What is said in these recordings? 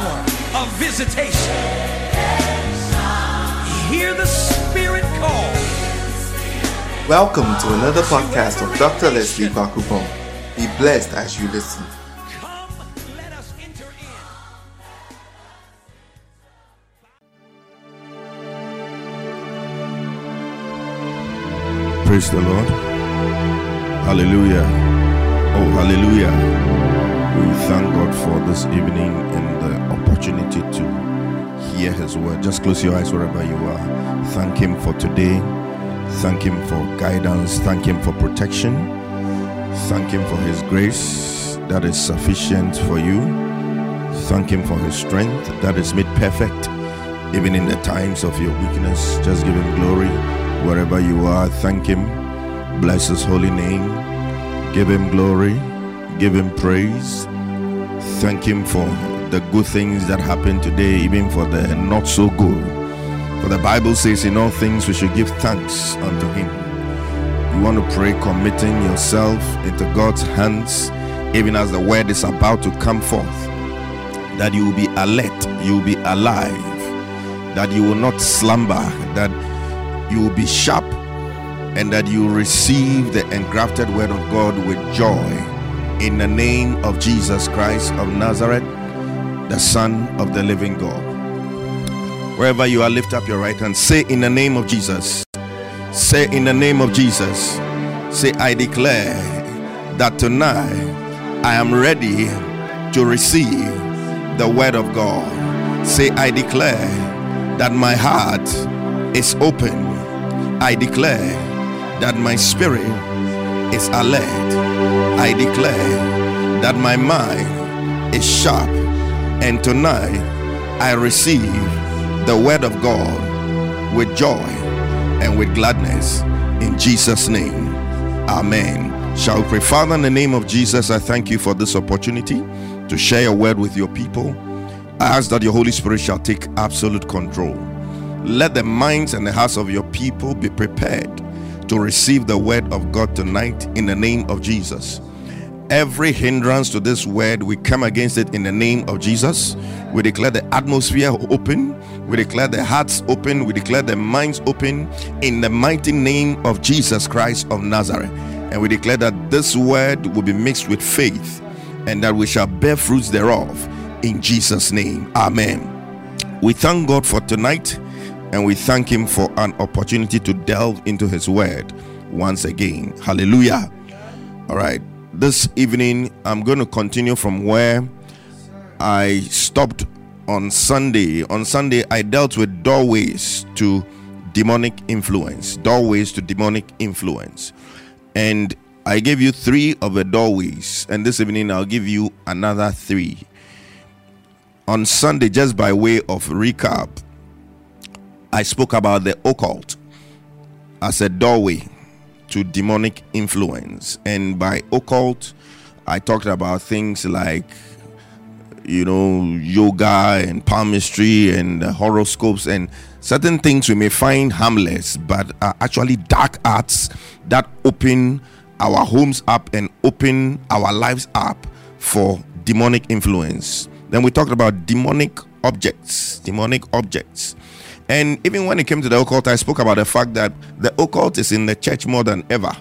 power of visitation. Hear the Spirit call. Welcome to another podcast of Dr. Leslie Bakupon. Be blessed as you listen. Come, let us enter in. Praise the Lord. Hallelujah. Oh, hallelujah. We thank God for this evening and the opportunity to hear His word. Just close your eyes wherever you are. Thank Him for today. Thank Him for guidance. Thank Him for protection. Thank Him for His grace that is sufficient for you. Thank Him for His strength that is made perfect even in the times of your weakness. Just give Him glory wherever you are. Thank Him. Bless His holy name. Give Him glory. Give Him praise. Thank Him for the good things that happen today, even for the not so good. For the Bible says, in all things we should give thanks unto Him. You want to pray, committing yourself into God's hands, even as the word is about to come forth that you will be alert, you will be alive, that you will not slumber, that you will be sharp, and that you receive the engrafted word of God with joy. In the name of Jesus Christ of Nazareth, the Son of the living God. Wherever you are, lift up your right hand. Say, In the name of Jesus. Say, In the name of Jesus. Say, I declare that tonight I am ready to receive the word of God. Say, I declare that my heart is open. I declare that my spirit is alert. I declare that my mind is sharp. And tonight I receive the word of God with joy and with gladness in Jesus' name. Amen. Shall we pray? Father, in the name of Jesus, I thank you for this opportunity to share your word with your people. I ask that your Holy Spirit shall take absolute control. Let the minds and the hearts of your people be prepared to receive the word of God tonight in the name of Jesus. Every hindrance to this word, we come against it in the name of Jesus. We declare the atmosphere open. We declare the hearts open. We declare the minds open in the mighty name of Jesus Christ of Nazareth. And we declare that this word will be mixed with faith and that we shall bear fruits thereof in Jesus' name. Amen. We thank God for tonight and we thank Him for an opportunity to delve into His word once again. Hallelujah. All right. This evening, I'm going to continue from where I stopped on Sunday. On Sunday, I dealt with doorways to demonic influence. Doorways to demonic influence. And I gave you three of the doorways. And this evening, I'll give you another three. On Sunday, just by way of recap, I spoke about the occult as a doorway to demonic influence. And by occult, I talked about things like, you know, yoga and palmistry and horoscopes and certain things we may find harmless, but are actually dark arts that open our homes up and open our lives up for demonic influence. Then we talked about demonic objects, demonic objects. And even when it came to the occult, I spoke about the fact that the occult is in the church more than ever.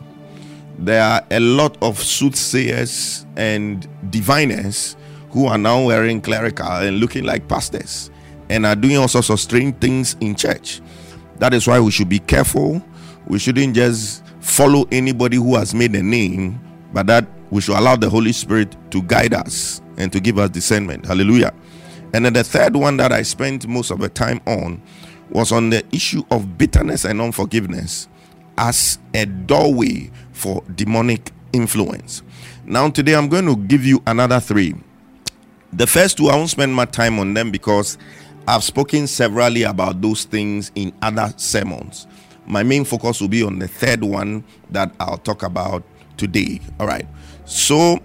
There are a lot of soothsayers and diviners who are now wearing clerical and looking like pastors and are doing all sorts of strange things in church. That is why we should be careful. We shouldn't just follow anybody who has made a name, but that we should allow the Holy Spirit to guide us and to give us discernment. Hallelujah. And then the third one that I spent most of the time on was on the issue of bitterness and unforgiveness as a doorway for demonic influence. Now, today I'm going to give you another three. The first two, I won't spend my time on them because I've spoken severally about those things in other sermons. My main focus will be on the third one that I'll talk about today. All right. So,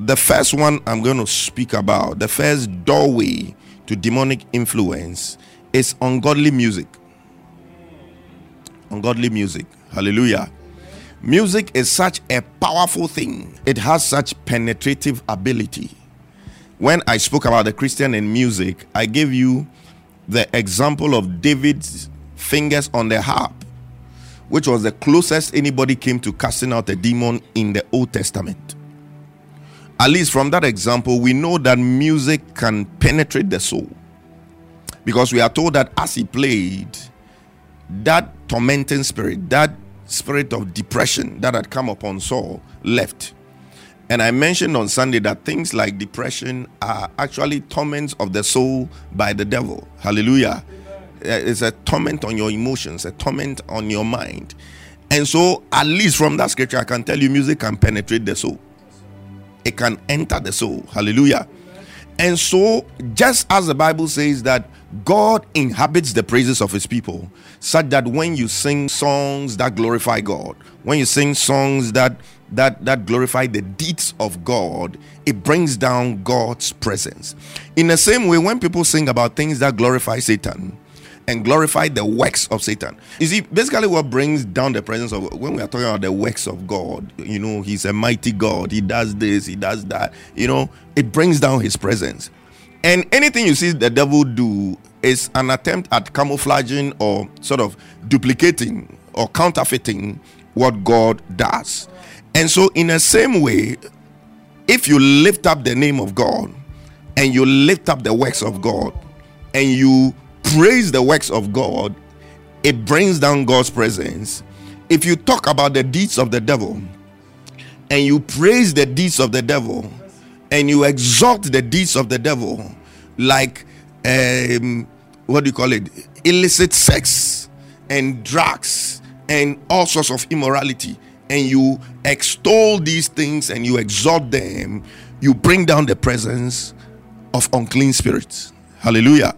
the first one I'm going to speak about, the first doorway to demonic influence is ungodly music. Ungodly music. Hallelujah. Music is such a powerful thing, it has such penetrative ability. when I spoke about the Christian and music, I gave you the example of David's fingers on the harp, which was the closest anybody came to casting out a demon in the Old Testament. At least from that example, we know that music can penetrate the soul. Because we are told that as he played, that tormenting spirit, that spirit of depression that had come upon Saul, left. And I mentioned on Sunday that things like depression are actually torments of the soul by the devil. Hallelujah. Eh, it's a torment on your emotions, a torment on your mind. And so, at least from that scripture, I can tell you music can penetrate the soul, it can enter the soul. Hallelujah. And so, just as the Bible says that God inhabits the praises of his people, such that when you sing songs that glorify God, when you sing songs that that that glorify the deeds of God, it brings down God's presence. In the same way, when people sing about things that glorify Satan and glorify the works of Satan, you see, basically what brings down the presence of when we are talking about the works of God, you know, He's a mighty God, He does this, He does that, you know, it brings down His presence. And anything you see the devil do is an attempt at camouflaging or sort of duplicating or counterfeiting what God does. And so, in the same way, if you lift up the name of God and you lift up the works of God and you praise the works of God, it brings down God's presence. If you talk about the deeds of the devil and you praise the deeds of the devil and you exalt the deeds of the devil, like um, what do you call it? Illicit sex and drugs and all sorts of immorality and you extol these things and you exalt them, you bring down the presence of unclean spirits. Hallelujah.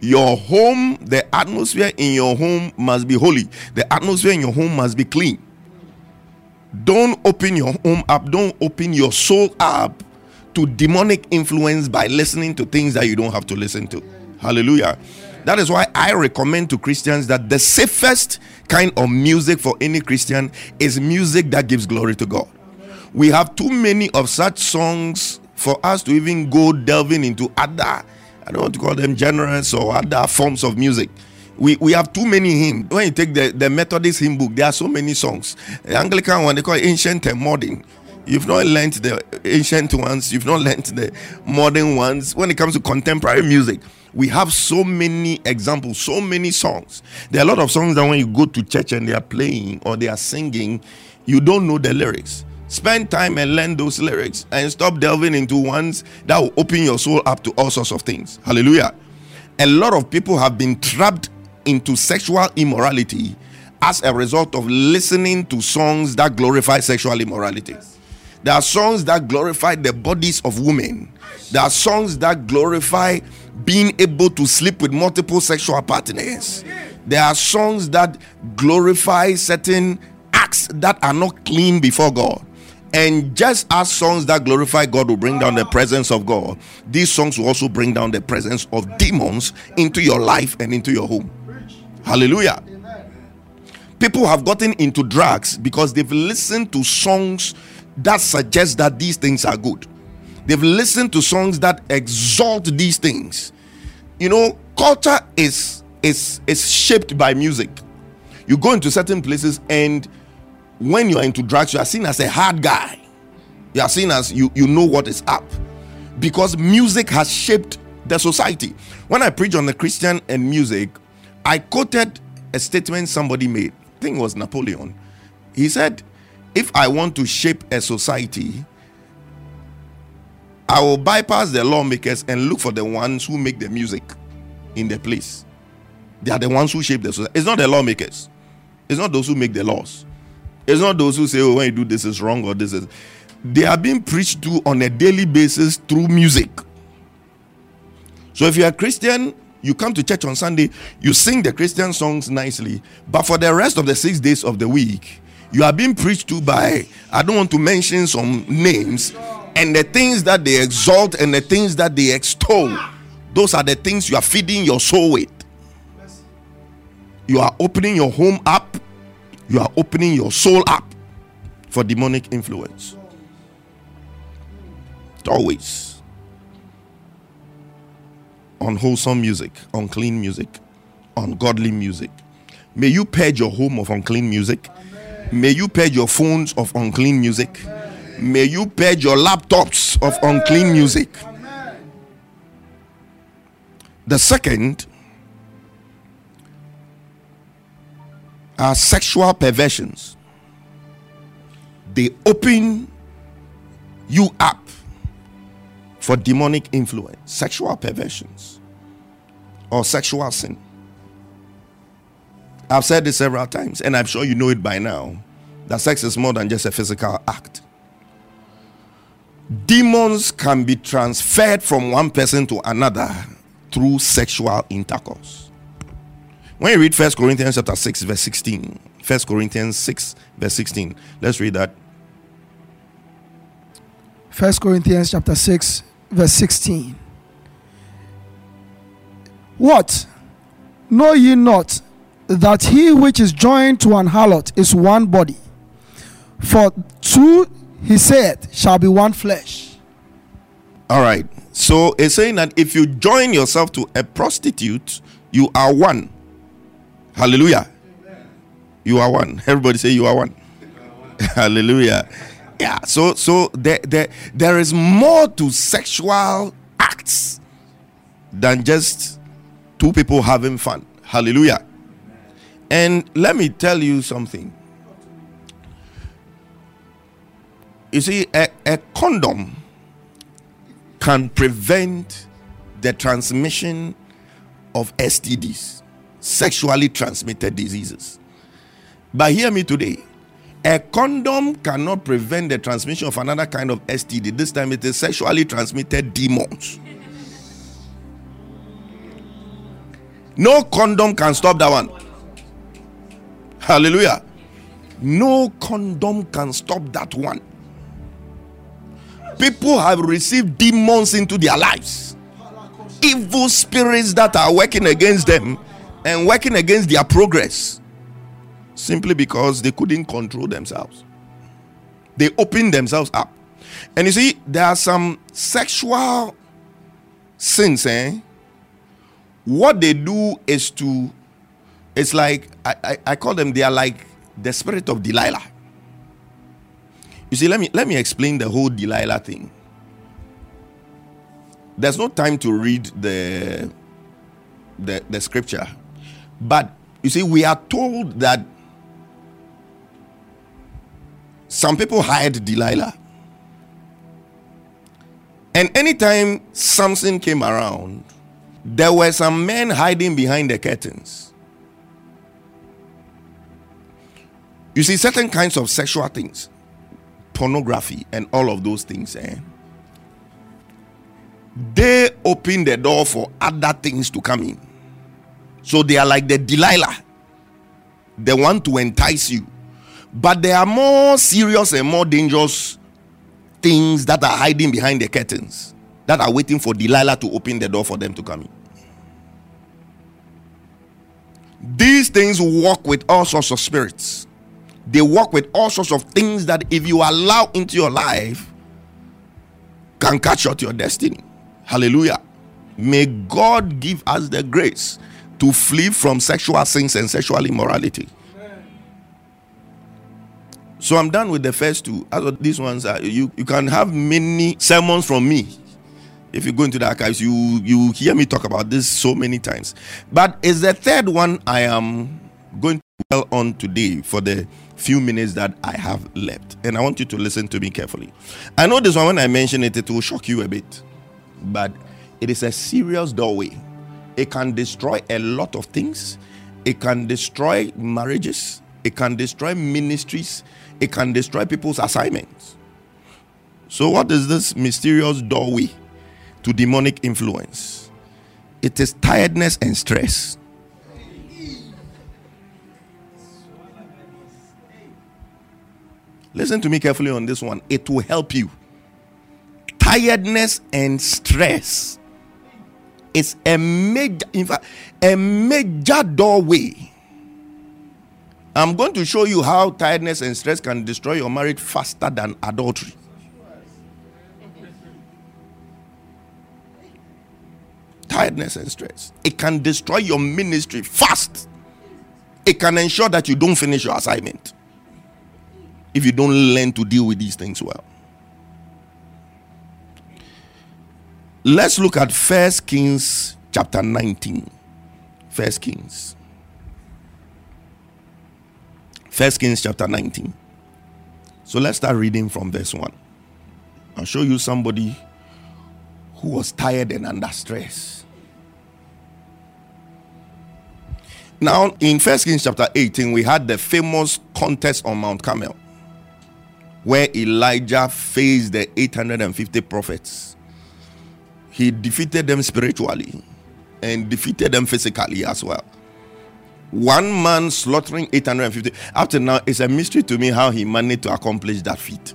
Your home, the atmosphere in your home must be holy. The atmosphere in your home must be clean. Don't open your home up, don't open your soul up to demonic influence by listening to things that you don't have to listen to. Hallelujah. That is why I recommend to Christians that the safest kind of music for any Christian is music that gives glory to God. We have too many of such songs for us to even go delving into other, I don't want to call them genres or other forms of music. We, we have too many hymns. When you take the, the Methodist hymn book, there are so many songs. The Anglican one, they call ancient and modern. You've not learned the ancient ones, you've not learned the modern ones. When it comes to contemporary music, we have so many examples, so many songs. There are a lot of songs that when you go to church and they are playing or they are singing, you don't know the lyrics. Spend time and learn those lyrics and stop delving into ones that will open your soul up to all sorts of things. Hallelujah. A lot of people have been trapped into sexual immorality as a result of listening to songs that glorify sexual immorality. There are songs that glorify the bodies of women. There are songs that glorify being able to sleep with multiple sexual partners. There are songs that glorify certain acts that are not clean before God. And just as songs that glorify God will bring down the presence of God, these songs will also bring down the presence of demons into your life and into your home. Hallelujah. People have gotten into drugs because they've listened to songs that suggest that these things are good. They've listened to songs that exalt these things. You know, culture is is is shaped by music. You go into certain places and when you are into drugs, you are seen as a hard guy. You are seen as you you know what is up because music has shaped the society. When I preach on the Christian and music, I quoted a statement somebody made. I think it was Napoleon. He said, "If I want to shape a society, I will bypass the lawmakers and look for the ones who make the music in the place. They are the ones who shape the society. It's not the lawmakers. It's not those who make the laws. It's not those who say, oh, when you do this is wrong or this is. They are being preached to on a daily basis through music. So if you're a Christian, you come to church on Sunday, you sing the Christian songs nicely, but for the rest of the six days of the week, you are being preached to by, I don't want to mention some names, and the things that they exalt and the things that they extol, those are the things you are feeding your soul with. You are opening your home up, you are opening your soul up for demonic influence. Always. unwholesome music, unclean music, ungodly music. May you purge your home of unclean music. May you purge your phones of unclean music. May you purge your laptops of unclean music. The second are sexual perversions. They open you up for demonic influence, sexual perversions, or sexual sin. I've said this several times, and I'm sure you know it by now that sex is more than just a physical act. Demons can be transferred from one person to another through sexual intercourse. When you read First Corinthians chapter 6, verse 16, First Corinthians 6, verse 16, let's read that. First Corinthians chapter 6, verse 16. What? Know ye not that he which is joined to an harlot is one body? For two, he said, shall be one flesh. All right. So it's saying that if you join yourself to a prostitute, you are one. Hallelujah. You are one. Everybody say you are one. Hallelujah. Yeah. So so there, there there is more to sexual acts than just two people having fun. Hallelujah. And let me tell you something. You see, a, a condom can prevent the transmission of STDs, sexually transmitted diseases. But hear me today. A condom cannot prevent the transmission of another kind of STD. This time it is sexually transmitted demons. No condom can stop that one. Hallelujah. No condom can stop that one. People have received demons into their lives, evil spirits that are working against them and working against their progress simply because they couldn't control themselves. They opened themselves up. And you see, there are some sexual sins, eh? What they do is to, it's like, I, I, I call them, they are like the spirit of Delilah. You see, let me let me explain the whole Delilah thing. There's no time to read the the, the scripture. But you see, we are told that some people hired Delilah. And anytime Samson came around, there were some men hiding behind the curtains. You see, certain kinds of sexual things, pornography, and all of those things, eh? they open the door for other things to come in. So they are like the Delilah, they want to entice you. But there are more serious and more dangerous things that are hiding behind the curtains that are waiting for Delilah to open the door for them to come in. These things work with all sorts of spirits. They work with all sorts of things that, if you allow into your life, can catch out your destiny. Hallelujah. May God give us the grace to flee from sexual sins and sexual immorality. So I'm done with the first two. As these ones, are, you you can have many sermons from me. If you go into the archives, you you hear me talk about this so many times. But it's the third one I am going on today for the few minutes that I have left, and I want you to listen to me carefully. I know this one when I mention it, it will shock you a bit, but it is a serious doorway. It can destroy a lot of things. It can destroy marriages. It can destroy ministries it can destroy people's assignments. So, what is this mysterious doorway to demonic influence? It is tiredness and stress. Listen to me carefully on this one. It will help you. Tiredness and stress is a major, in fact, a major doorway I'm going to show you how tiredness and stress can destroy your marriage faster than adultery. tiredness and stress. It can destroy your ministry fast. It can ensure that you don't finish your assignment if you don't learn to deal with these things well. Let's look at First Kings chapter 19. First Kings. First Kings chapter 19. So let's start reading from verse 1. I'll show you somebody who was tired and under stress. Now, in First Kings chapter 18, we had the famous contest on Mount Carmel where Elijah faced the 850 prophets. He defeated them spiritually and defeated them physically as well. One man slaughtering 850 up to now it's a mystery to me how he managed to accomplish that feat.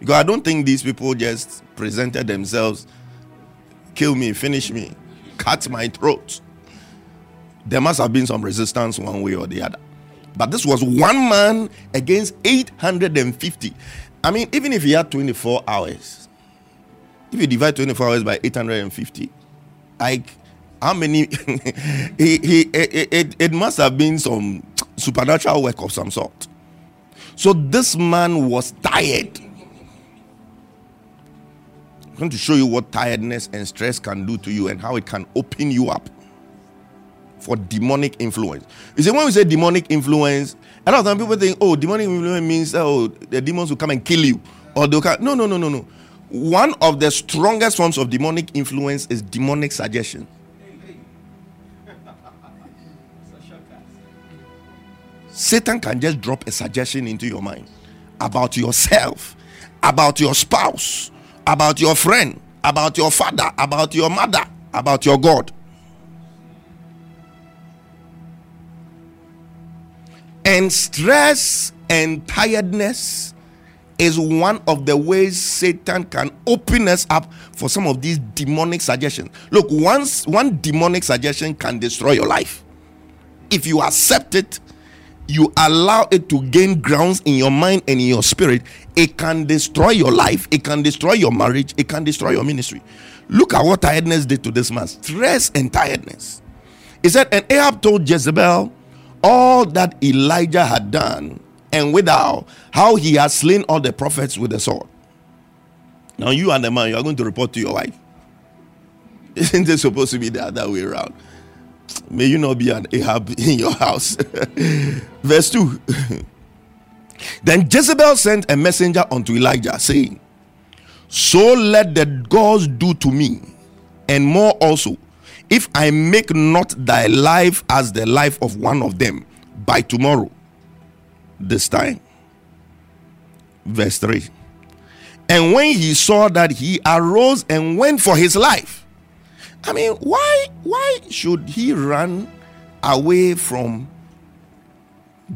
Because i don't think these people just presented themselves kill me finish me cut my throat. There must have been some resistance one way or the other. But this was one man against 850 i mean even if he had 24 hours if you divide 24 hours by 850 like how many he, he it, it, it must have been some supernatural work of some sort. So this man was tired. I'm going to show you what tiredness and stress can do to you and how it can open you up for demonic influence. You see when we say demonic influence a lot of time people think oh demonic influence means oh the demons will come and kill you. Or they'll come no no no no no. One of the strongest forms of demonic influence is demonic suggestion. Satan can just drop a suggestion into your mind about yourself, about your spouse, about your friend, about your father, about your mother, about your God. And stress and tiredness is one of the ways Satan can open us up for some of these demonic suggestions. Look, once one demonic suggestion can destroy your life. If you accept it, you allow it to gain grounds in your mind and in your spirit, it can destroy your life, it can destroy your marriage, it can destroy your ministry. Look at what tiredness did to this man stress and tiredness. He said, And Ahab told Jezebel all that Elijah had done, and without how he had slain all the prophets with the sword. Now, you and the man, you are going to report to your wife. Isn't it supposed to be the other way around? May you not be an Ahab in your house. Verse 2. then Jezebel sent a messenger unto Elijah, saying, So let the gods do to me, and more also, if I make not thy life as the life of one of them by tomorrow. This time. Verse 3. And when he saw that he arose and went for his life, I mean, why why should he run away from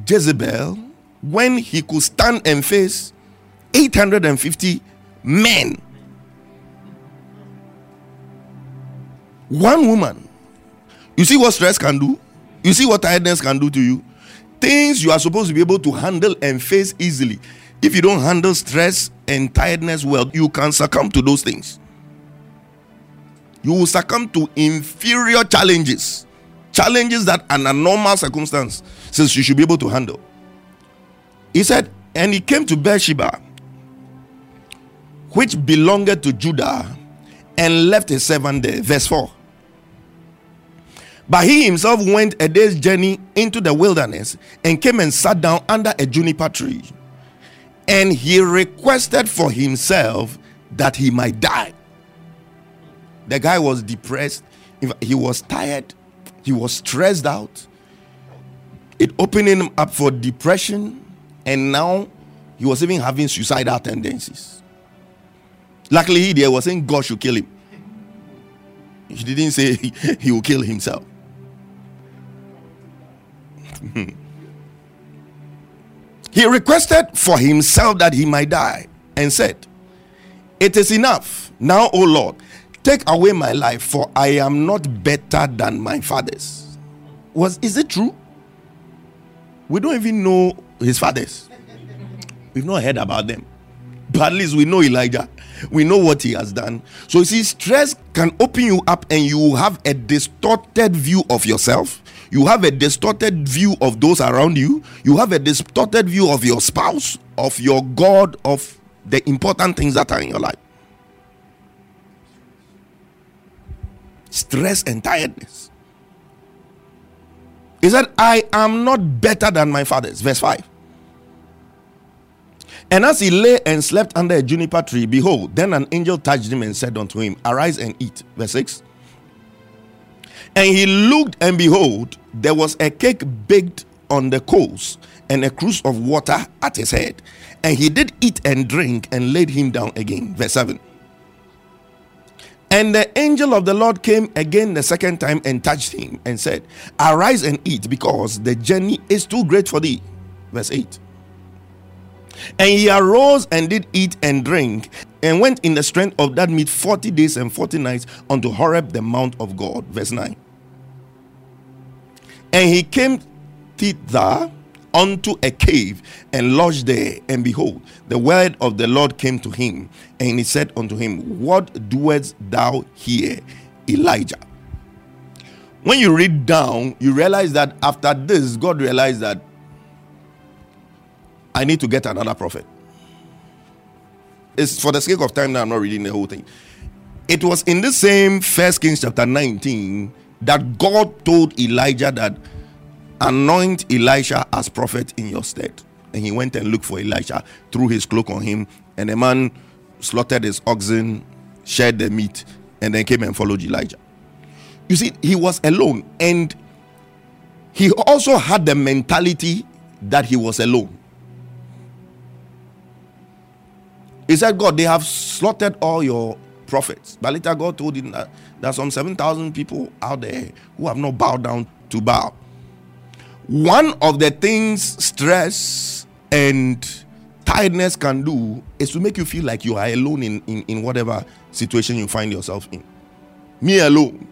Jezebel when he could stand and face 850 men? One woman. You see what stress can do? You see what tiredness can do to you? Things you are supposed to be able to handle and face easily. If you don't handle stress and tiredness well, you can succumb to those things you will succumb to inferior challenges, challenges that under normal circumstance, since you should be able to handle. He said, and he came to Beersheba, which belonged to Judah, and left his servant there. Verse 4. But he himself went a day's journey into the wilderness and came and sat down under a juniper tree. And he requested for himself that he might die. The guy was depressed. He was tired. He was stressed out. It opened him up for depression. And now he was even having suicidal tendencies. Luckily, he there was saying God should kill him. He didn't say he will kill himself. he requested for himself that he might die and said, It is enough. Now, O Lord, Take away my life, for I am not better than my fathers. Was is it true? We don't even know his fathers. We've not heard about them. But at least we know Elijah. We know what he has done. So you see, stress can open you up and you have a distorted view of yourself. You have a distorted view of those around you. You have a distorted view of your spouse, of your God, of the important things that are in your life. Stress and tiredness. He said, I am not better than my fathers. Verse 5. And as he lay and slept under a juniper tree, behold, then an angel touched him and said unto him, Arise and eat. Verse 6. And he looked, and behold, there was a cake baked on the coals and a cruse of water at his head. And he did eat and drink and laid him down again. Verse 7. And the angel of the Lord came again the second time and touched him and said, Arise and eat, because the journey is too great for thee. Verse 8. And he arose and did eat and drink, and went in the strength of that meat 40 days and 40 nights unto Horeb, the mount of God. Verse 9. And he came thither unto a cave and lodged there. And behold, the word of the Lord came to him, and he said unto him, What doest thou here, Elijah? When you read down, you realize that after this, God realized that I need to get another prophet. It's for the sake of time that I'm not reading the whole thing. It was in the same First Kings chapter 19 that God told Elijah that anoint Elisha as prophet in your stead. And he went and looked for Elisha, threw his cloak on him, and the man slaughtered his oxen, shared the meat, and then came and followed Elijah. You see, he was alone, and he also had the mentality that he was alone. He said, God, they have slaughtered all your prophets. But later, God told him that there are some 7,000 people out there who have not bowed down to Baal. One of the things stress and tiredness can do is to make you feel like you are alone in, in, in whatever situation you find yourself in. Me alone.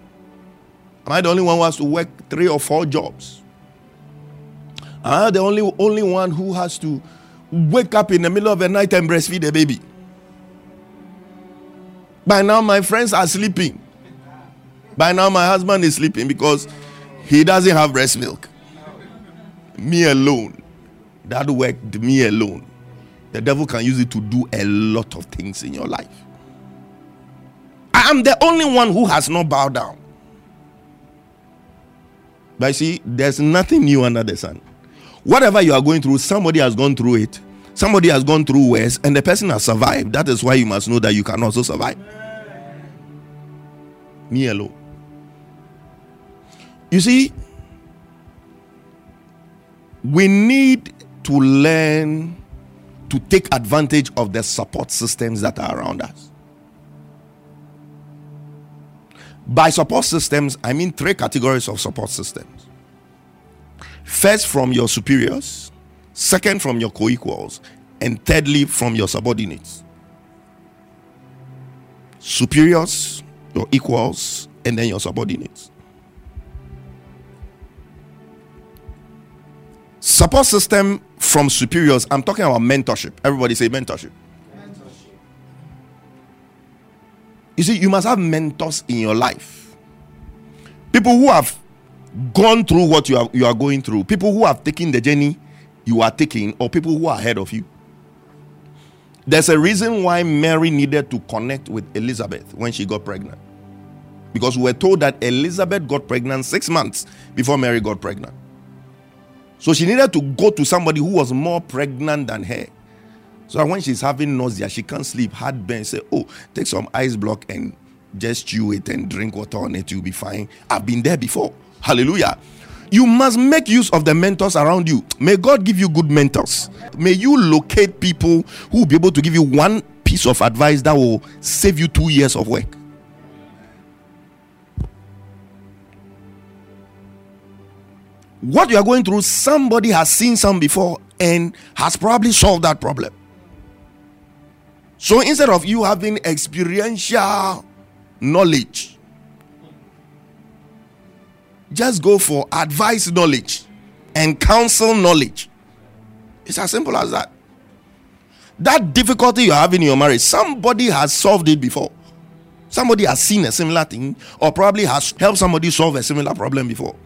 Am I the only one who has to work three or four jobs? Am I the only only one who has to wake up in the middle of the night and breastfeed a baby? By now, my friends are sleeping. By now, my husband is sleeping because he doesn't have breast milk. Me alone. That worked me alone. The devil can use it to do a lot of things in your life. I am the only one who has not bowed down. But see, there's nothing new under the sun. Whatever you are going through, somebody has gone through it. Somebody has gone through worse, and the person has survived. That is why you must know that you can also survive. Me alone. You see, we need to learn to take advantage of the support systems that are around us. By support systems, I mean three categories of support systems. First, from your superiors, second, from your co equals, and thirdly, from your subordinates. Superiors, your equals, and then your subordinates. Support system from superiors, I'm talking about mentorship. Everybody say mentorship. You see, you must have mentors in your life. People who have gone through what you are, you are going through, people who have taken the journey you are taking, or people who are ahead of you. There's a reason why Mary needed to connect with Elizabeth when she got pregnant. Because we were told that Elizabeth got pregnant six months before Mary got pregnant. So she needed to go to somebody who was more pregnant than her. So when she's having nausea, she can't sleep, heartburn, say, Oh, take some ice block and just chew it and drink water on it, you'll be fine. I've been there before. Hallelujah. You must make use of the mentors around you. May God give you good mentors. May you locate people who will be able to give you one piece of advice that will save you two years of work. What you are going through, somebody has seen some before and has probably solved that problem. So instead of you having experiential knowledge, just go for advice knowledge and counsel knowledge. It's as simple as that. That difficulty you're having in your marriage, somebody has solved it before. Somebody has seen a similar thing, or probably has helped somebody solve a similar problem before.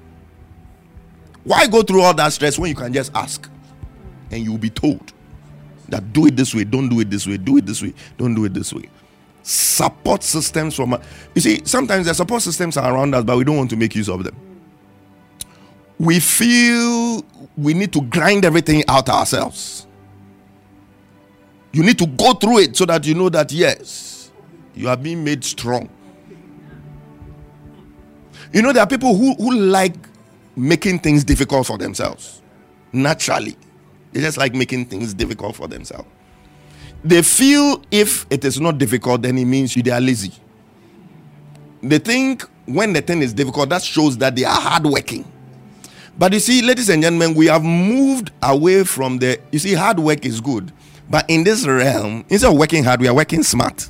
Why go through all that stress when you can just ask and you'll be told that do it this way, don't do it this way, do it this way, don't do it this way. Support systems from you see, sometimes the support systems are around us, but we don't want to make use of them. We feel we need to grind everything out ourselves. You need to go through it so that you know that yes, you are being made strong. You know, there are people who, who like making things difficult for themselves naturally. They just like making things difficult for themselves. They feel if it is not difficult, then it means they are lazy. They think when the thing is difficult, that shows that they are hardworking. But you see, ladies and gentlemen, we have moved away from the. You see, hard work is good. But in this realm, instead of working hard, we are working smart.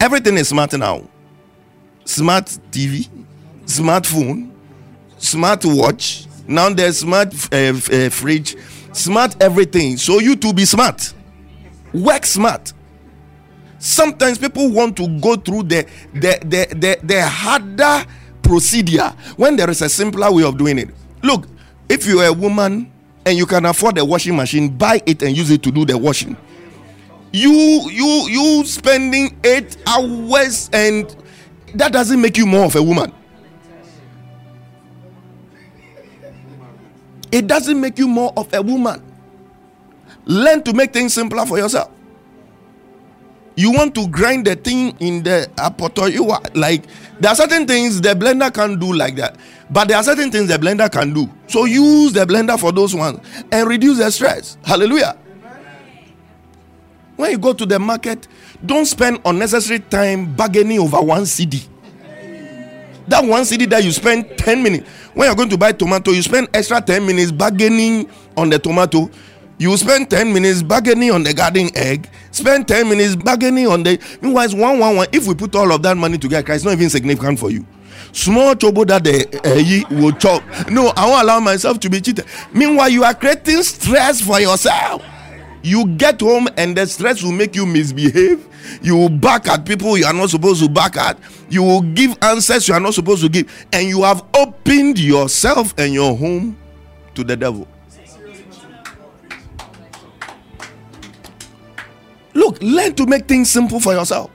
Everything is smart now. Smart TV, smartphone, smart watch. Now there's smart uh, uh, fridge, smart everything. So you to be smart. Work smart. Sometimes people want to go through the the the the, the harder procedure when there is a simpler way of doing it. Look, if you are a woman and you can afford a washing machine, buy it and use it to do the washing. You you you spending eight hours and that doesn't make you more of a woman. It doesn't make you more of a woman. Learn to make things simpler for yourself. You want to grind the thing in the apoto, you are like there are certain things the blender can't do like that, but there are certain things the blender can do. So use the blender for those ones and reduce the stress. Hallelujah. When you go to the market, don't spend unnecessary time bargaining over one cedi. That one cedi that you spend 10 minutes. When you're going to buy tomato, you spend extra 10 minutes bargaining on the tomato. You spend 10 minutes bargaining on the garden egg, spend 10 minutes bargaining on the. Meanwhile, it's one, one, one. If we put all of that money together, it's not even significant for you. Small trouble that the uh, will chop. No, I won't allow myself to be cheated. Meanwhile, you are creating stress for yourself. You get home and the stress will make you misbehave. You will back at people you are not supposed to back at. You will give answers you are not supposed to give. And you have opened yourself and your home to the devil. Look, learn to make things simple for yourself.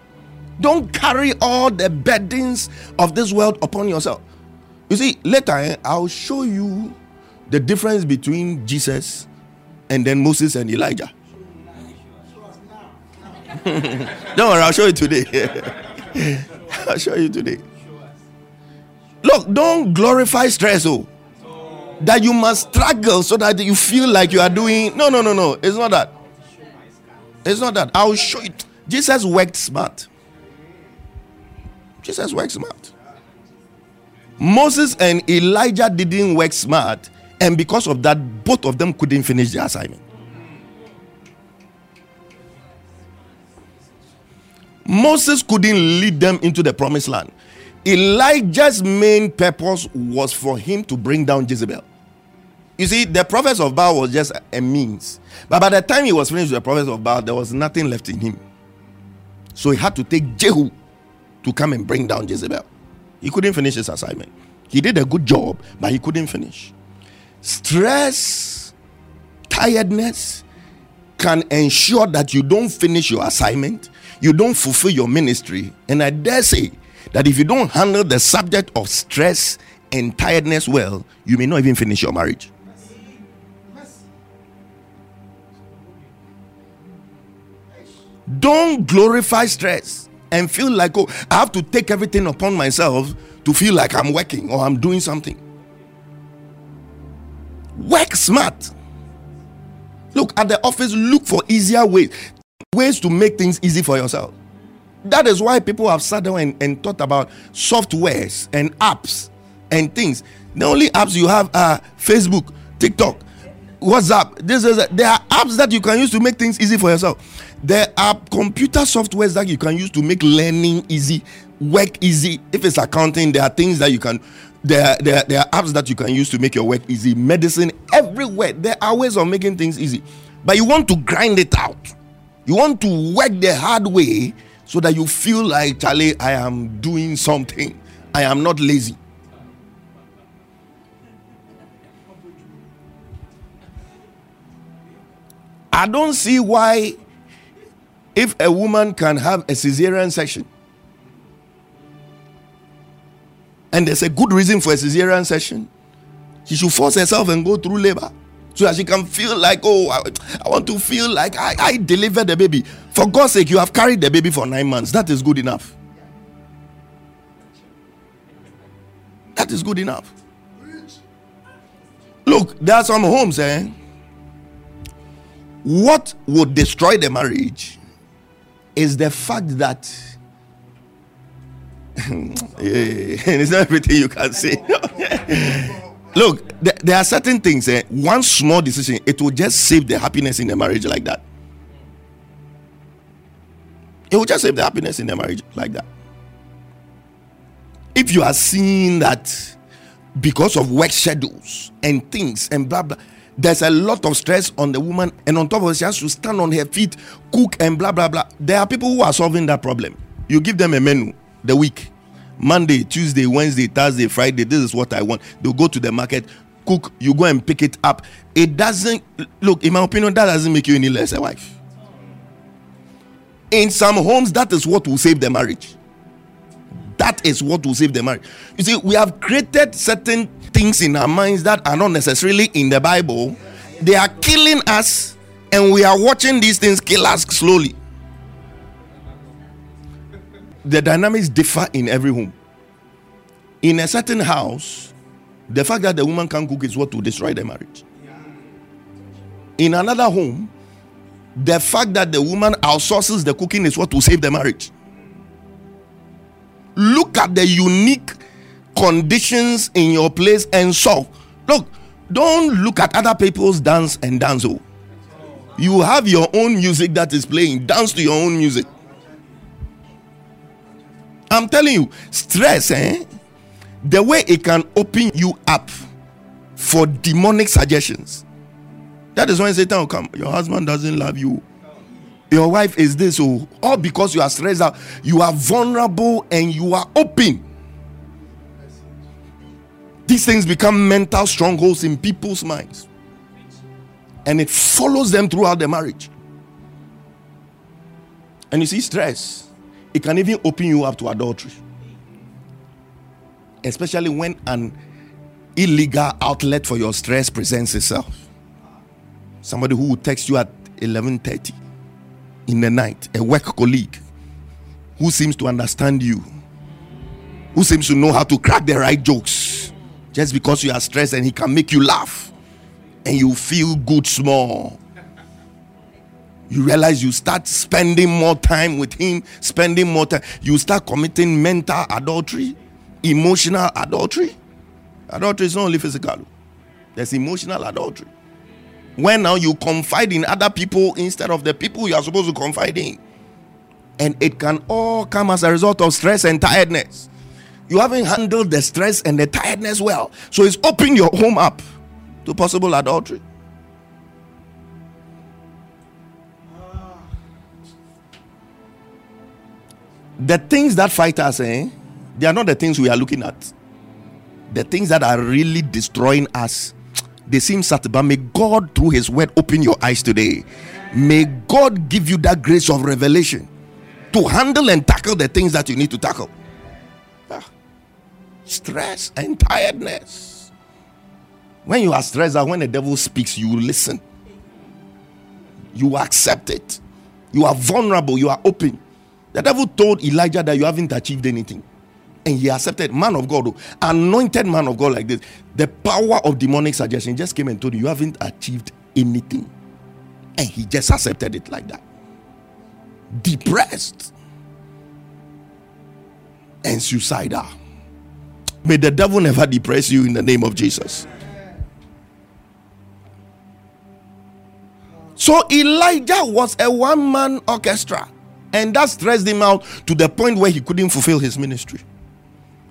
Don't carry all the burdens of this world upon yourself. You see, later eh, I'll show you the difference between Jesus and then Moses and Elijah. Don't worry, I'll show you today. I'll show you today. Look, don't glorify stress, oh. That you must struggle so that you feel like you are doing. No, no, no, no. It's not that. It's not that. I'll show you. Jesus worked smart. Jesus worked smart. Moses and Elijah didn't work smart, and because of that, both of them couldn't finish their assignment. Moses couldn't lead them into the promised land. Elijah's main purpose was for him to bring down Jezebel. You see, the prophets of Baal was just a means. But by the time he was finished with the prophets of Baal, there was nothing left in him. So he had to take Jehu to come and bring down Jezebel. He couldn't finish his assignment. He did a good job, but he couldn't finish. Stress, tiredness can ensure that you don't finish your assignment you don't fulfill your ministry. And I dare say that if you don't handle the subject of stress and tiredness well, you may not even finish your marriage. Don't glorify stress and feel like, oh, I have to take everything upon myself to feel like I'm working or I'm doing something. Work smart. Look at the office, look for easier ways ways to make things easy for yourself. That is why people have sat down and, and thought about softwares and apps and things. The only apps you have are Facebook, TikTok, WhatsApp. This is there are apps that you can use to make things easy for yourself. There are computer softwares that you can use to make learning easy, work easy. If it's accounting, there are things that you can. There, there, there are apps that you can use to make your work easy. Medicine, everywhere. There are ways of making things easy, but you want to grind it out You want to work the hard way so that you feel like, Charlie, I am doing something. I am not lazy. I don't see why, if a woman can have a cesarean section, and there's a good reason for a cesarean section, she should force herself and go through labor so that she can feel like, oh, I, I want to feel like I, I delivered the baby. For God's sake, you have carried the baby for nine months. That is good enough. That is good enough. Look, there are some homes, eh? What would destroy the marriage is the fact that yeah, it's not everything you can say. Look, there, there are certain things. Eh, one small decision, it will just save the happiness in the marriage like that. It will just save the happiness in the marriage like that. If you are seeing that because of work schedules and things and blah blah there's a lot of stress on the woman, and on top of it, she has to stand on her feet, cook, and blah blah blah. There are people who are solving that problem. You give them a menu the week Monday, Tuesday, Wednesday, Thursday, Friday. This is what I want. They'll go to the market, cook, you go and pick it up. It doesn't look, in my opinion, that doesn't make you any less a wife. In some homes, that is what will save the marriage. That is what will save the marriage. You see, we have created certain things in our minds that are not necessarily in the Bible. They are killing us, and we are watching these things kill us slowly. The dynamics differ in every home. In a certain house, the fact that the woman can't cook is what will destroy the marriage. In another home, the fact that the woman outsources the cooking is what will save the marriage. Look at the unique conditions in your place and solve. Look, don't look at other people's dance and dance. Oh, you have your own music that is playing. Dance to your own music. I'm telling you, stress, eh? The way it can open you up for demonic suggestions. That is when Satan will come. Your husband doesn't love you. Your wife is this, oh, all because you are stressed out. You are vulnerable and you are open. These things become mental strongholds in people's minds. And it follows them throughout the marriage. And you see, stress, it can even open you up to adultery. Especially when an illegal outlet for your stress presents itself. Somebody who will text you at 11:30 in the night, a work colleague who seems to understand you, who seems to know how to crack the right jokes just because you are stressed and he can make you laugh and you feel good small. You realize you start spending more time with him, spending more time. You start committing mental adultery, emotional adultery. Adultery is not only physical, there's emotional adultery. When now you confide in other people instead of the people you are supposed to confide in. And it can all come as a result of stress and tiredness. You haven't handled the stress and the tiredness well. So it's opening your home up to possible adultery. The things that fight us, eh? They are not the things we are looking at. The things that are really destroying us, they seem subtle. But may God, through His word, open your eyes today. May God give you that grace of revelation to handle and tackle the things that you need to tackle. Ah. Stress and tiredness. When you are stressed out, when the devil speaks, you listen. You accept it. You are vulnerable. You are open. The devil told Elijah that you haven't achieved anything. And he accepted, man of God, oh, anointed man of God like this. The power of demonic suggestion just came and told you, you haven't achieved anything. And he just accepted it like that. Depressed and suicidal. May the devil never depress you in the name of Jesus. So Elijah was a one man orchestra. And that stressed him out to the point where he couldn't fulfill his ministry.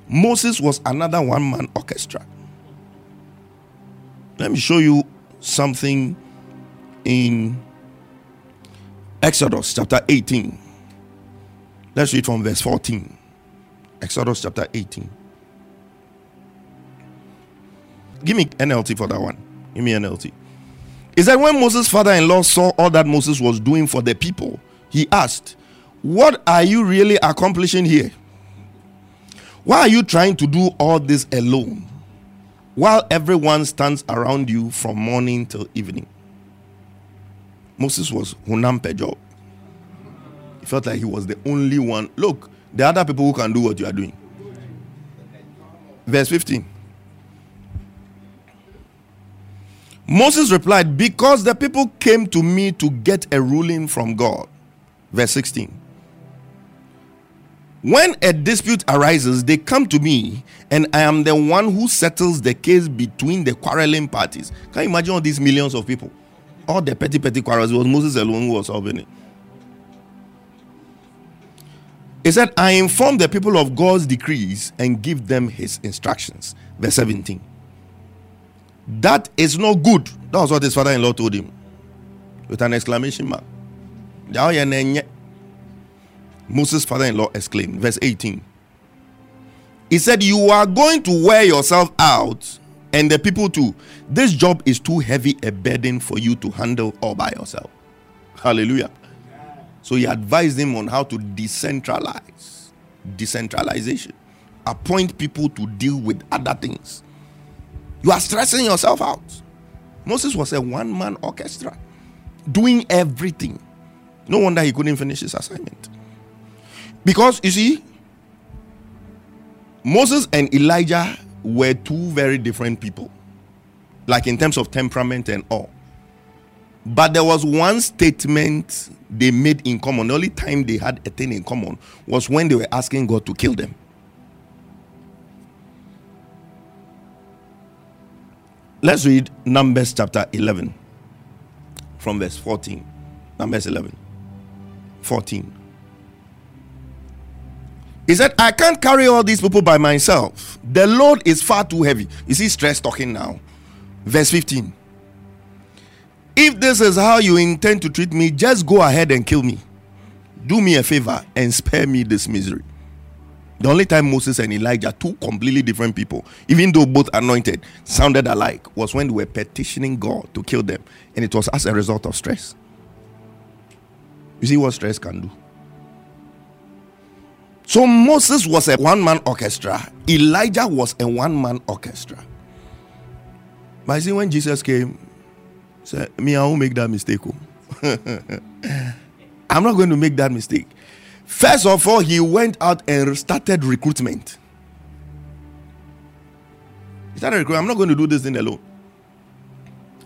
Moses was another one man orchestra. Let me show you something in Exodus chapter 18. Let's read from verse 14. Exodus chapter 18. Give me NLT for that one. Give me NLT. He said, When Moses' father in law saw all that Moses was doing for the people, he asked, What are you really accomplishing here? Why are you trying to do all this alone while everyone stands around you from morning till evening? Moses was Hunam Pejob. He felt like he was the only one. Look, there are other people who can do what you are doing. Verse 15. Moses replied, Because the people came to me to get a ruling from God. Verse 16. When a dispute arises, they come to me, and I am the one who settles the case between the quarreling parties. Can you imagine all these millions of people? All the petty, petty quarrels. It was Moses alone who was solving it. He said, I inform the people of God's decrees and give them his instructions. Verse 17. That is not good. That was what his father in law told him. With an exclamation mark. Moses' father in law exclaimed. Verse 18. He said, You are going to wear yourself out, and the people too. This job is too heavy a burden for you to handle all by yourself. Hallelujah. So he advised him on how to decentralize. Decentralization. Appoint people to deal with other things. You are stressing yourself out. Moses was a one man orchestra doing everything. No wonder he couldn't finish his assignment. Because you see, Moses and Elijah were two very different people, like in terms of temperament and all. But there was one statement they made in common. The only time they had a thing in common was when they were asking God to kill them. Let's read Numbers chapter 11 from verse 14. Numbers 11, 14. He said, I can't carry all these people by myself. The load is far too heavy. You see, stress talking now. Verse 15. If this is how you intend to treat me, just go ahead and kill me. Do me a favor and spare me this misery. The only time Moses and Elijah, two completely different people, even though both anointed, sounded alike, was when they were petitioning God to kill them. And it was as a result of stress. You see what stress can do? So Moses was a one man orchestra, Elijah was a one man orchestra. But see when Jesus came, said, Me, I won't make that mistake. oh." I'm not going to make that mistake. First of all, he went out and started recruitment. He started recruitment. I'm not going to do this thing alone.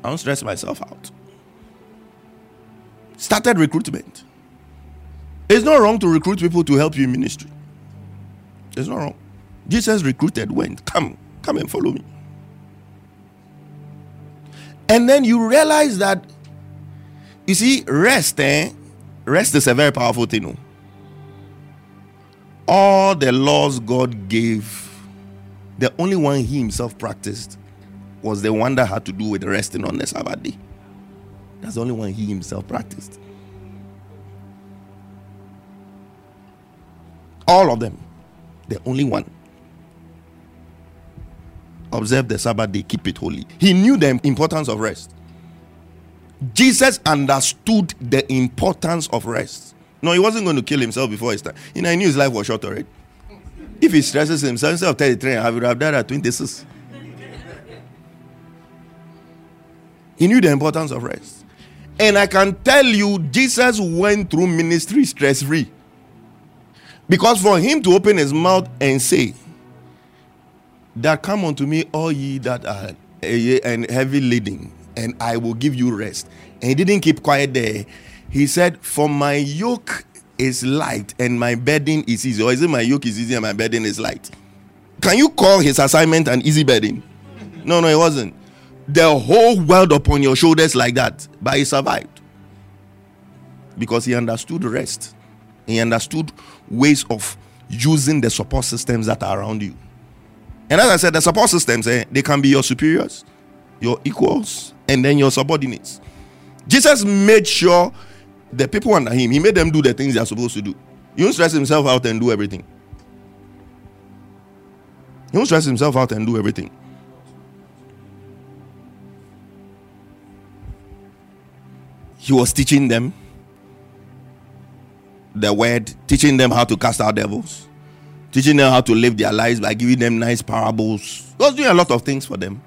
I don't stress myself out. Started recruitment. It's not wrong to recruit people to help you in ministry. It's not wrong. Jesus recruited, went, come, come and follow me. And then you realize that, you see, rest, eh? Rest is a very powerful thing. oh. All the laws God gave, the only one he himself practiced was the one that had to do with resting on the Sabbath day. That's the only one he himself practiced. All of them. The only one. Observe the Sabbath day, keep it holy. He knew the importance of rest. Jesus understood the importance of rest. No, he wasn't going to kill himself before his time. You know, he knew his life was short already. If he stresses himself, instead of 33, I would have died at 26. He knew the importance of rest. And I can tell you, Jesus went through ministry stress free. Because for him to open his mouth and say, That come unto me, all ye that are eh, and heavy laden, and I will give you rest. And he didn't keep quiet there. He said, For my yoke is light and my burden is easy. Or is it my yoke is easy and my burden is light? Can you call his assignment an easy burden? No, no, it wasn't. The whole world upon your shoulders like that. But he survived. Because he understood rest. He understood ways of using the support systems that are around you. And as I said, the support systems, eh, they can be your superiors, your equals, and then your subordinates. Jesus made sure the people under him, he made them do the things they are supposed to do. He won't stress himself out and do everything. He won't stress himself out and do everything. He was teaching them the word, teaching them how to cast out devils, teaching them how to live their lives by giving them nice parables. He was doing a lot of things for them.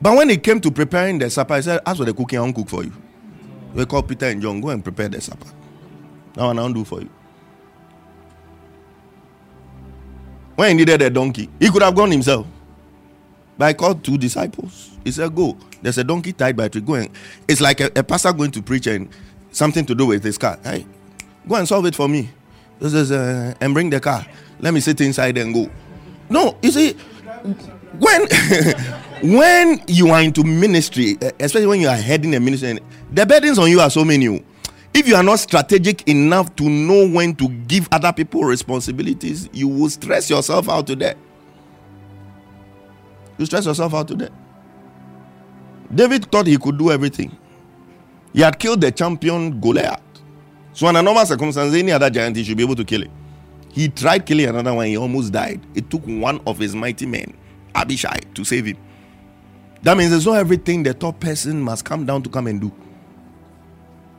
But when it came to preparing the supper, he said, As for the cooking, I won't cook for you. We call Peter and John, go and prepare the supper. Now I won't do for you. When he needed a donkey, he could have gone himself. But I called two disciples. He said, Go. There's a donkey tied by a tree. Go and it's like a, a pastor going to preach and something to do with his car. Hey, go and solve it for me. This is uh, and bring the car. Let me sit inside and go. No, you see, when when you are into ministry, eh, especially when you are heading a ministry, the burdens on you are so many. If you are not strategic enough to know when to give other people responsibilities, you will stress yourself out to death. You stress yourself out to death. David thought he could do everything. He had killed the champion Goliath. So, under normal circumstances, any other giant he should be able to kill it. He tried killing another one, he almost died. It took one of his mighty men, Abishai, to save him. That means it's not everything the top person must come down to come and do.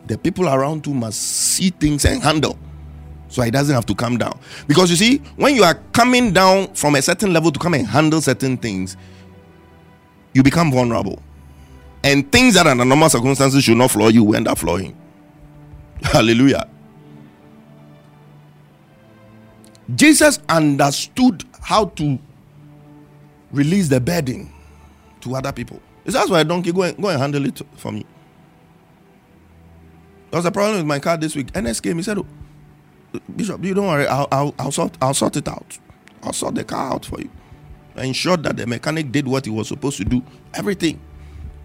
The people around you must see things and handle. So he doesn't have to come down. Because you see, when you are coming down from a certain level to come and handle certain things, you become vulnerable. And things that under normal circumstances should not floor you will end up flooring. Hallelujah. Jesus understood how to release the burden to other people. He That's why donkey go and, go and handle it for me. There was a problem with my car this week. NS came. He said, oh, Bishop, you don't worry. I'll, I'll, I'll, sort, I'll sort it out. I'll sort the car out for you. I ensured that the mechanic did what he was supposed to do. Everything.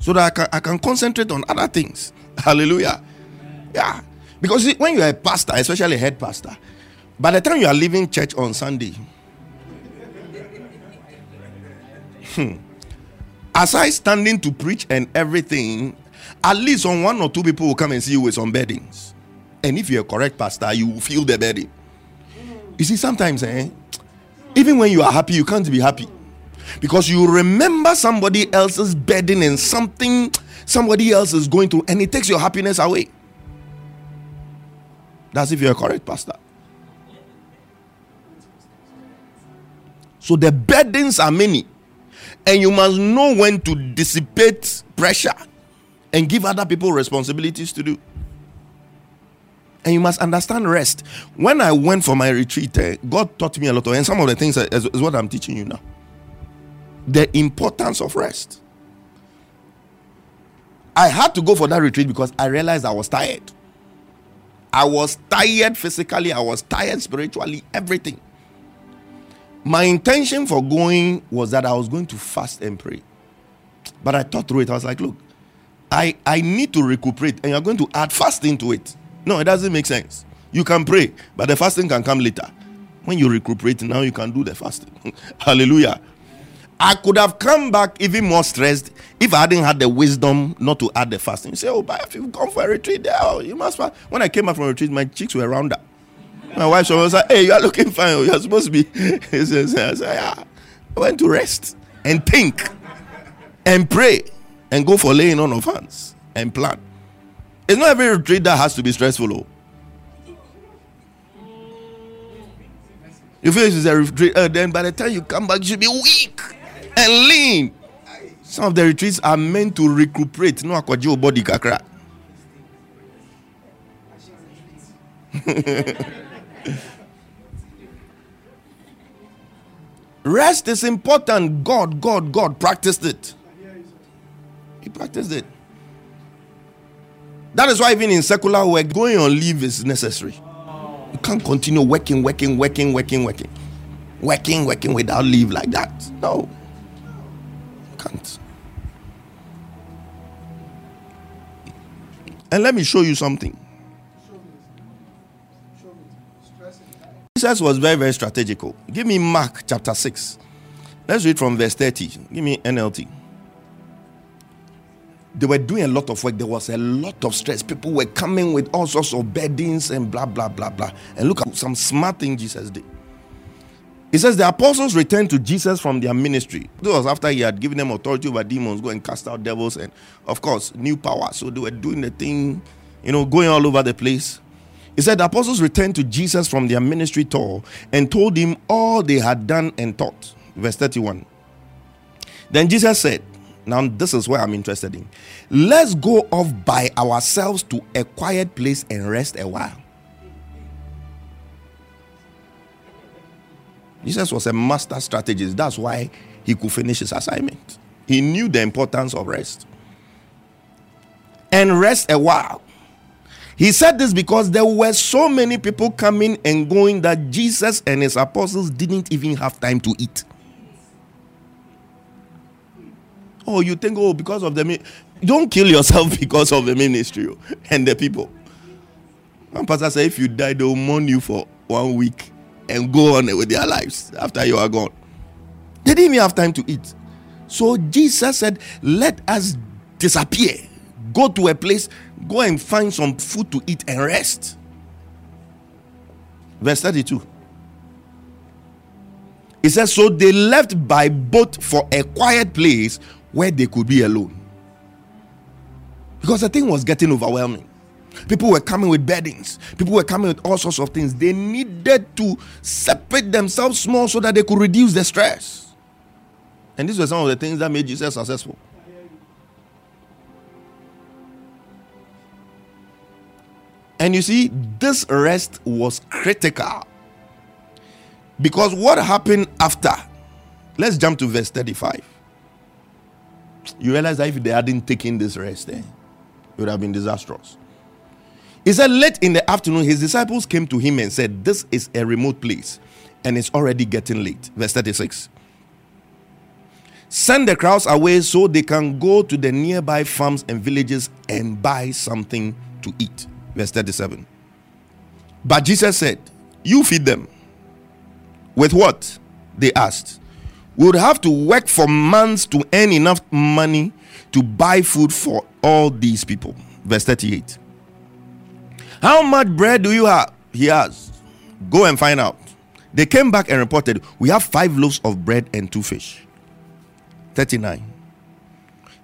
So that I can, I can concentrate on other things. Hallelujah. Yeah. Because see, when you're a pastor, especially a head pastor, by the time you are leaving church on Sunday, hmm, aside standing to preach and everything, at least on one or two people will come and see you with some beddings. And if you're a correct pastor, you will feel the burden. You see, sometimes, eh, even when you are happy, you can't be happy because you remember somebody else's burden and something somebody else is going through, and it takes your happiness away. That's if you're a correct pastor. So the burdens are many, and you must know when to dissipate pressure and give other people responsibilities to do. And you must understand rest. When I went for my retreat, eh, God taught me a lot of, and some of the things is, is what I'm teaching you now. The importance of rest. I had to go for that retreat because I realized I was tired. I was tired physically, I was tired spiritually, everything. My intention for going was that I was going to fast and pray. But I thought through it, I was like, look, I, I need to recuperate, and you're going to add fasting to it. No, it doesn't make sense. You can pray, but the fasting can come later. When you recuperate, now you can do the fasting. Hallelujah. I could have come back even more stressed if I hadn't had the wisdom not to add the fasting. You say, Oh, but if you've gone for a retreat there, oh, you must fast. When I came back from a retreat, my cheeks were rounder. My wife was like, Hey, you are looking fine. You're supposed to be. I said, Yeah. I went to rest and think and pray and go for laying on of hands and plan. It's not every retreat that has to be stressful. Oh. You feel it's a retreat, uh, then by the time you come back, you should be weak and lean. Some of the retreats are meant to recuperate. No akwaji body kakra. Rest is important. God, God, God practiced it. He practiced it. That is why even in secular work, going on leave is necessary. You can't continue working, working, working, working, working, working, working without leave like that. No, And let me show you something. Jesus was very, very strategical. Give me Mark chapter 6. Let's read from verse 30. Give me NLT. they were doing a lot of work. There was a lot of stress. People were coming with all sorts of burdens and blah, blah, blah, blah. And look at some smart thing Jesus did. He says the apostles returned to Jesus from their ministry. This was after he had given them authority over demons, go and cast out devils, and of course, new power. So they were doing the thing, you know, going all over the place. He said the apostles returned to Jesus from their ministry tour and told him all they had done and taught. Verse 31. Then Jesus said, Now this is where I'm interested in. Let's go off by ourselves to a quiet place and rest a while. Jesus was a master strategist. That's why he could finish his assignment. He knew the importance of rest. And rest a while. He said this because there were so many people coming and going that Jesus and his apostles didn't even have time to eat. Oh, you think, oh, because of the. Mi- Don't kill yourself because of the ministry oh, and the people. One pastor said, if you die, they'll mourn you for one week and go on with their lives after you are gone. They didn't even have time to eat. So Jesus said, Let us disappear. Go to a place, go and find some food to eat and rest. Verse 32. It says, So they left by boat for a quiet place where they could be alone. Because the thing was getting overwhelming. People were coming with burdens. People were coming with all sorts of things. They needed to separate themselves small so that they could reduce the stress. And these were some of the things that made Jesus successful. And you see, this rest was critical. Because what happened after? Let's jump to verse 35. You realize that if they hadn't taken this rest, then it would have been disastrous. He said, Late in the afternoon, his disciples came to him and said, This is a remote place and it's already getting late. Verse 36. Send the crowds away so they can go to the nearby farms and villages and buy something to eat. Verse 37. But Jesus said, You feed them. With what? They asked. We would have to work for months to earn enough money to buy food for all these people. Verse 38. How much bread do you have? He asked. Go and find out. They came back and reported, We have five loaves of bread and two fish. 39.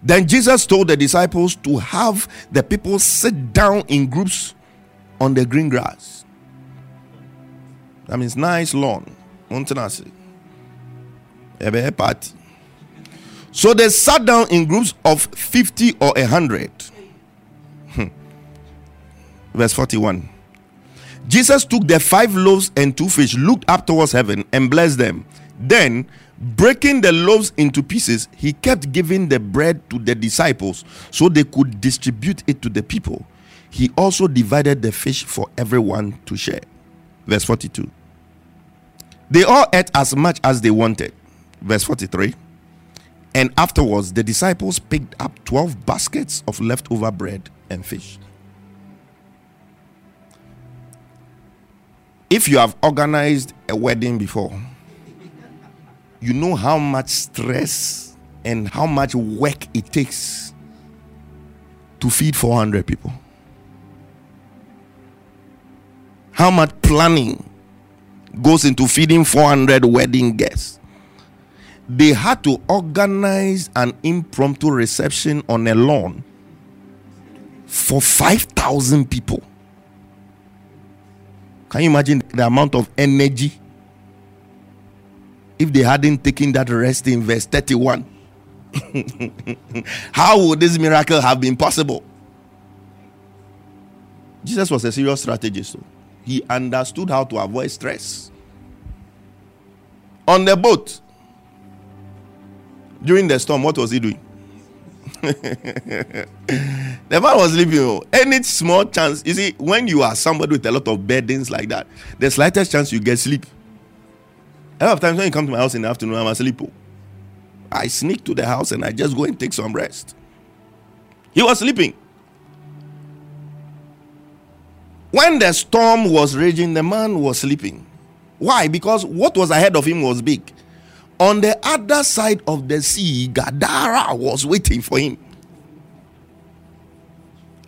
Then Jesus told the disciples to have the people sit down in groups on the green grass. That means nice lawn. So they sat down in groups of 50 or 100. Verse 41. Jesus took the five loaves and two fish, looked up towards heaven, and blessed them. Then, breaking the loaves into pieces, he kept giving the bread to the disciples so they could distribute it to the people. He also divided the fish for everyone to share. Verse 42. They all ate as much as they wanted. Verse 43. And afterwards, the disciples picked up 12 baskets of leftover bread and fish. If you have organized a wedding before, you know how much stress and how much work it takes to feed 400 people. How much planning goes into feeding 400 wedding guests. They had to organize an impromptu reception on a lawn for 5,000 people. Can you imagine the amount of energy if they hadn't taken that rest in verse 31? How would this miracle have been possible? Jesus was a serious strategist. though. He understood how to avoid stress. On the boat, during the storm, what was he doing? the man was sleeping. oh. Any small chance, you see, when you are somebody with a lot of burdens like that, the slightest chance you get sleep. A lot of times when you come to my house in the afternoon, I'm asleep. oh. I sneak to the house and I just go and take some rest. He was sleeping. When the storm was raging, the man was sleeping. Why? Because what was ahead of him was big. On the other side of the sea, Gadara was waiting for him.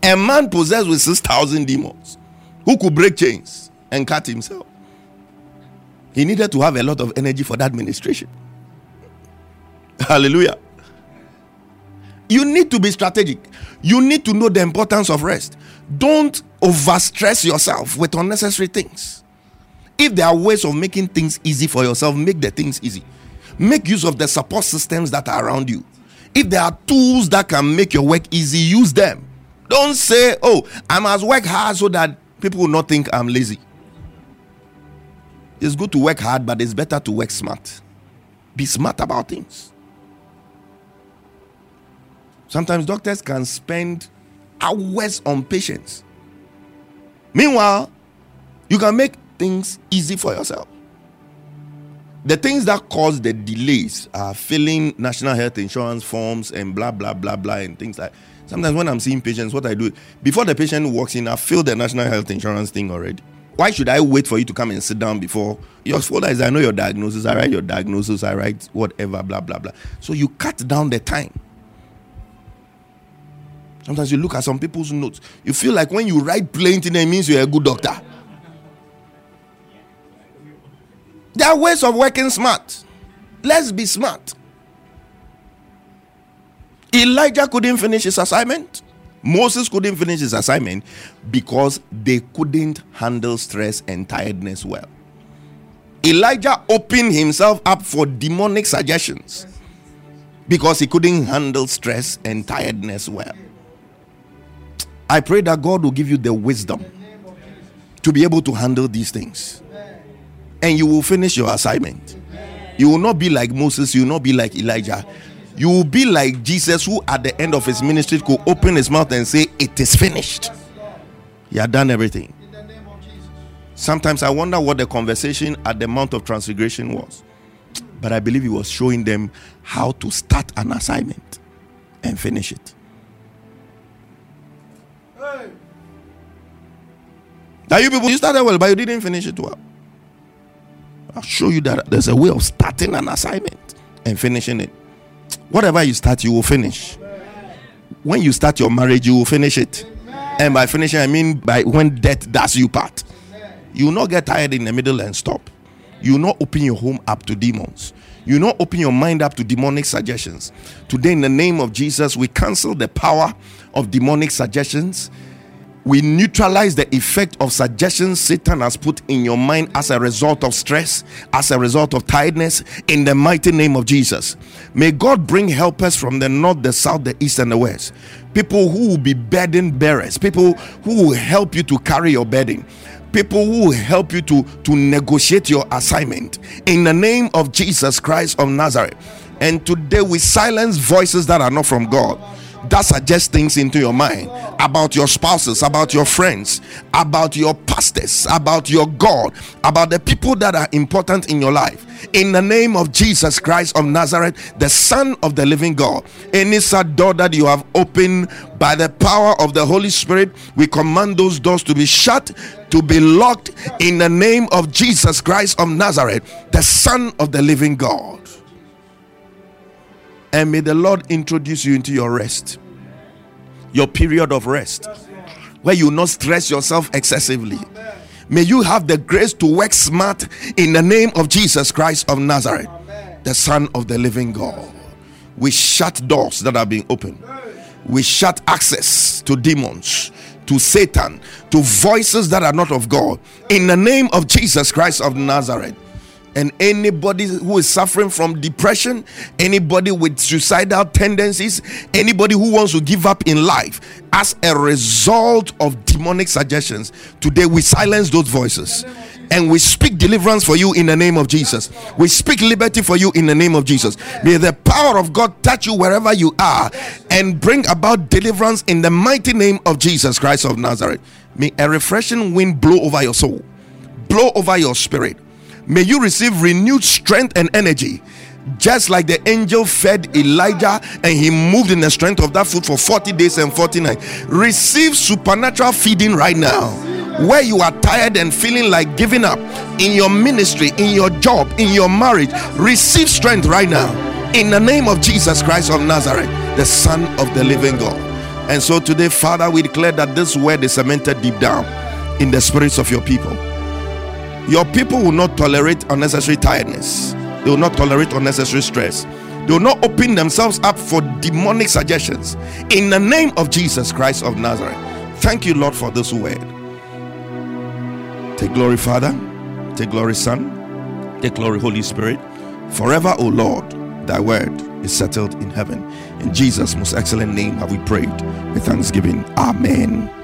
A man possessed with 6,000 demons who could break chains and cut himself. He needed to have a lot of energy for that ministration. Hallelujah. You need to be strategic. You need to know the importance of rest. Don't overstress yourself with unnecessary things. If there are ways of making things easy for yourself, make the things easy. Make use of the support systems that are around you. If there are tools that can make your work easy, use them. Don't say, oh, I must work hard so that people will not think I'm lazy. It's good to work hard, but it's better to work smart. Be smart about things. Sometimes doctors can spend hours on patients. Meanwhile, you can make things easy for yourself. The things that cause the delays are filling national health insurance forms and blah blah blah blah and things like. Sometimes when I'm seeing patients, what I do before the patient walks in, I fill the national health insurance thing already. Why should I wait for you to come and sit down before your folder is I know your diagnosis, I write your diagnosis, I write whatever, blah blah blah. So you cut down the time. Sometimes you look at some people's notes, you feel like when you write plain thing, it means you're a good doctor. There are ways of working smart. Let's be smart. Elijah couldn't finish his assignment. Moses couldn't finish his assignment because they couldn't handle stress and tiredness well. Elijah opened himself up for demonic suggestions because he couldn't handle stress and tiredness well. I pray that God will give you the wisdom to be able to handle these things and you will finish your assignment. You will not be like Moses, you will not be like Elijah. You will be like Jesus, who at the end of his ministry could open his mouth and say, It is finished. He had done everything. Sometimes I wonder what the conversation at the Mount of Transfiguration was. But I believe he was showing them how to start an assignment and finish it. Now, you people, you started well, but you didn't finish it well. I'll show you that there's a way of starting an assignment and finishing it. Whatever you start, you will finish. When you start your marriage, you will finish it. And by finishing, I mean by when death does you part. You will not get tired in the middle and stop. You will not open your home up to demons. You will not open your mind up to demonic suggestions. Today, in the name of Jesus, we cancel the power of demonic suggestions we neutralize the effect of suggestions Satan has put in your mind as a result of stress, as a result of tiredness, in the mighty name of Jesus. May God bring helpers from the north, the south, the east, and the west. People who will be burden bearers, people who will help you to carry your burden people who will help you to to negotiate your assignment in the name of Jesus Christ of Nazareth. And today we silence voices that are not from God that suggest things into your mind about your spouses, about your friends, about your pastors, about your God, about the people that are important in your life. In the name of Jesus Christ of Nazareth, the Son of the living God, any sad door that you have opened by the power of the Holy Spirit, we command those doors to be shut, to be locked in the name of Jesus Christ of Nazareth, the Son of the living God. And may the Lord introduce you into your rest, your period of rest, where you not stress yourself excessively. May you have the grace to work smart in the name of Jesus Christ of Nazareth, the Son of the living God. We shut doors that are being opened, we shut access to demons, to Satan, to voices that are not of God, in the name of Jesus Christ of Nazareth and anybody who is suffering from depression, anybody with suicidal tendencies, anybody who wants to give up in life as a result of demonic suggestions, today we silence those voices and we speak deliverance for you in the name of Jesus. We speak liberty for you in the name of Jesus. May the power of God touch you wherever you are and bring about deliverance in the mighty name of Jesus Christ of Nazareth. May a refreshing wind blow over your soul, blow over your spirit May you receive renewed strength and energy. Just like the angel fed Elijah and he moved in the strength of that food for 40 days and 40 nights. Receive supernatural feeding right now. Where you are tired and feeling like giving up in your ministry, in your job, in your marriage, receive strength right now. In the name of Jesus Christ of Nazareth, the Son of the living God. And so today, Father, we declare that this word is cemented deep down in the spirits of your people. Your people will not tolerate unnecessary tiredness, they will not tolerate unnecessary stress. They will not open themselves up for demonic suggestions. In the name of Jesus Christ of Nazareth. Thank you, Lord, for this word. Take glory, Father. Take glory, Son. Take glory, Holy Spirit. Forever, O Lord, thy word is settled in heaven. In Jesus' most excellent name have we prayed with thanksgiving. Amen.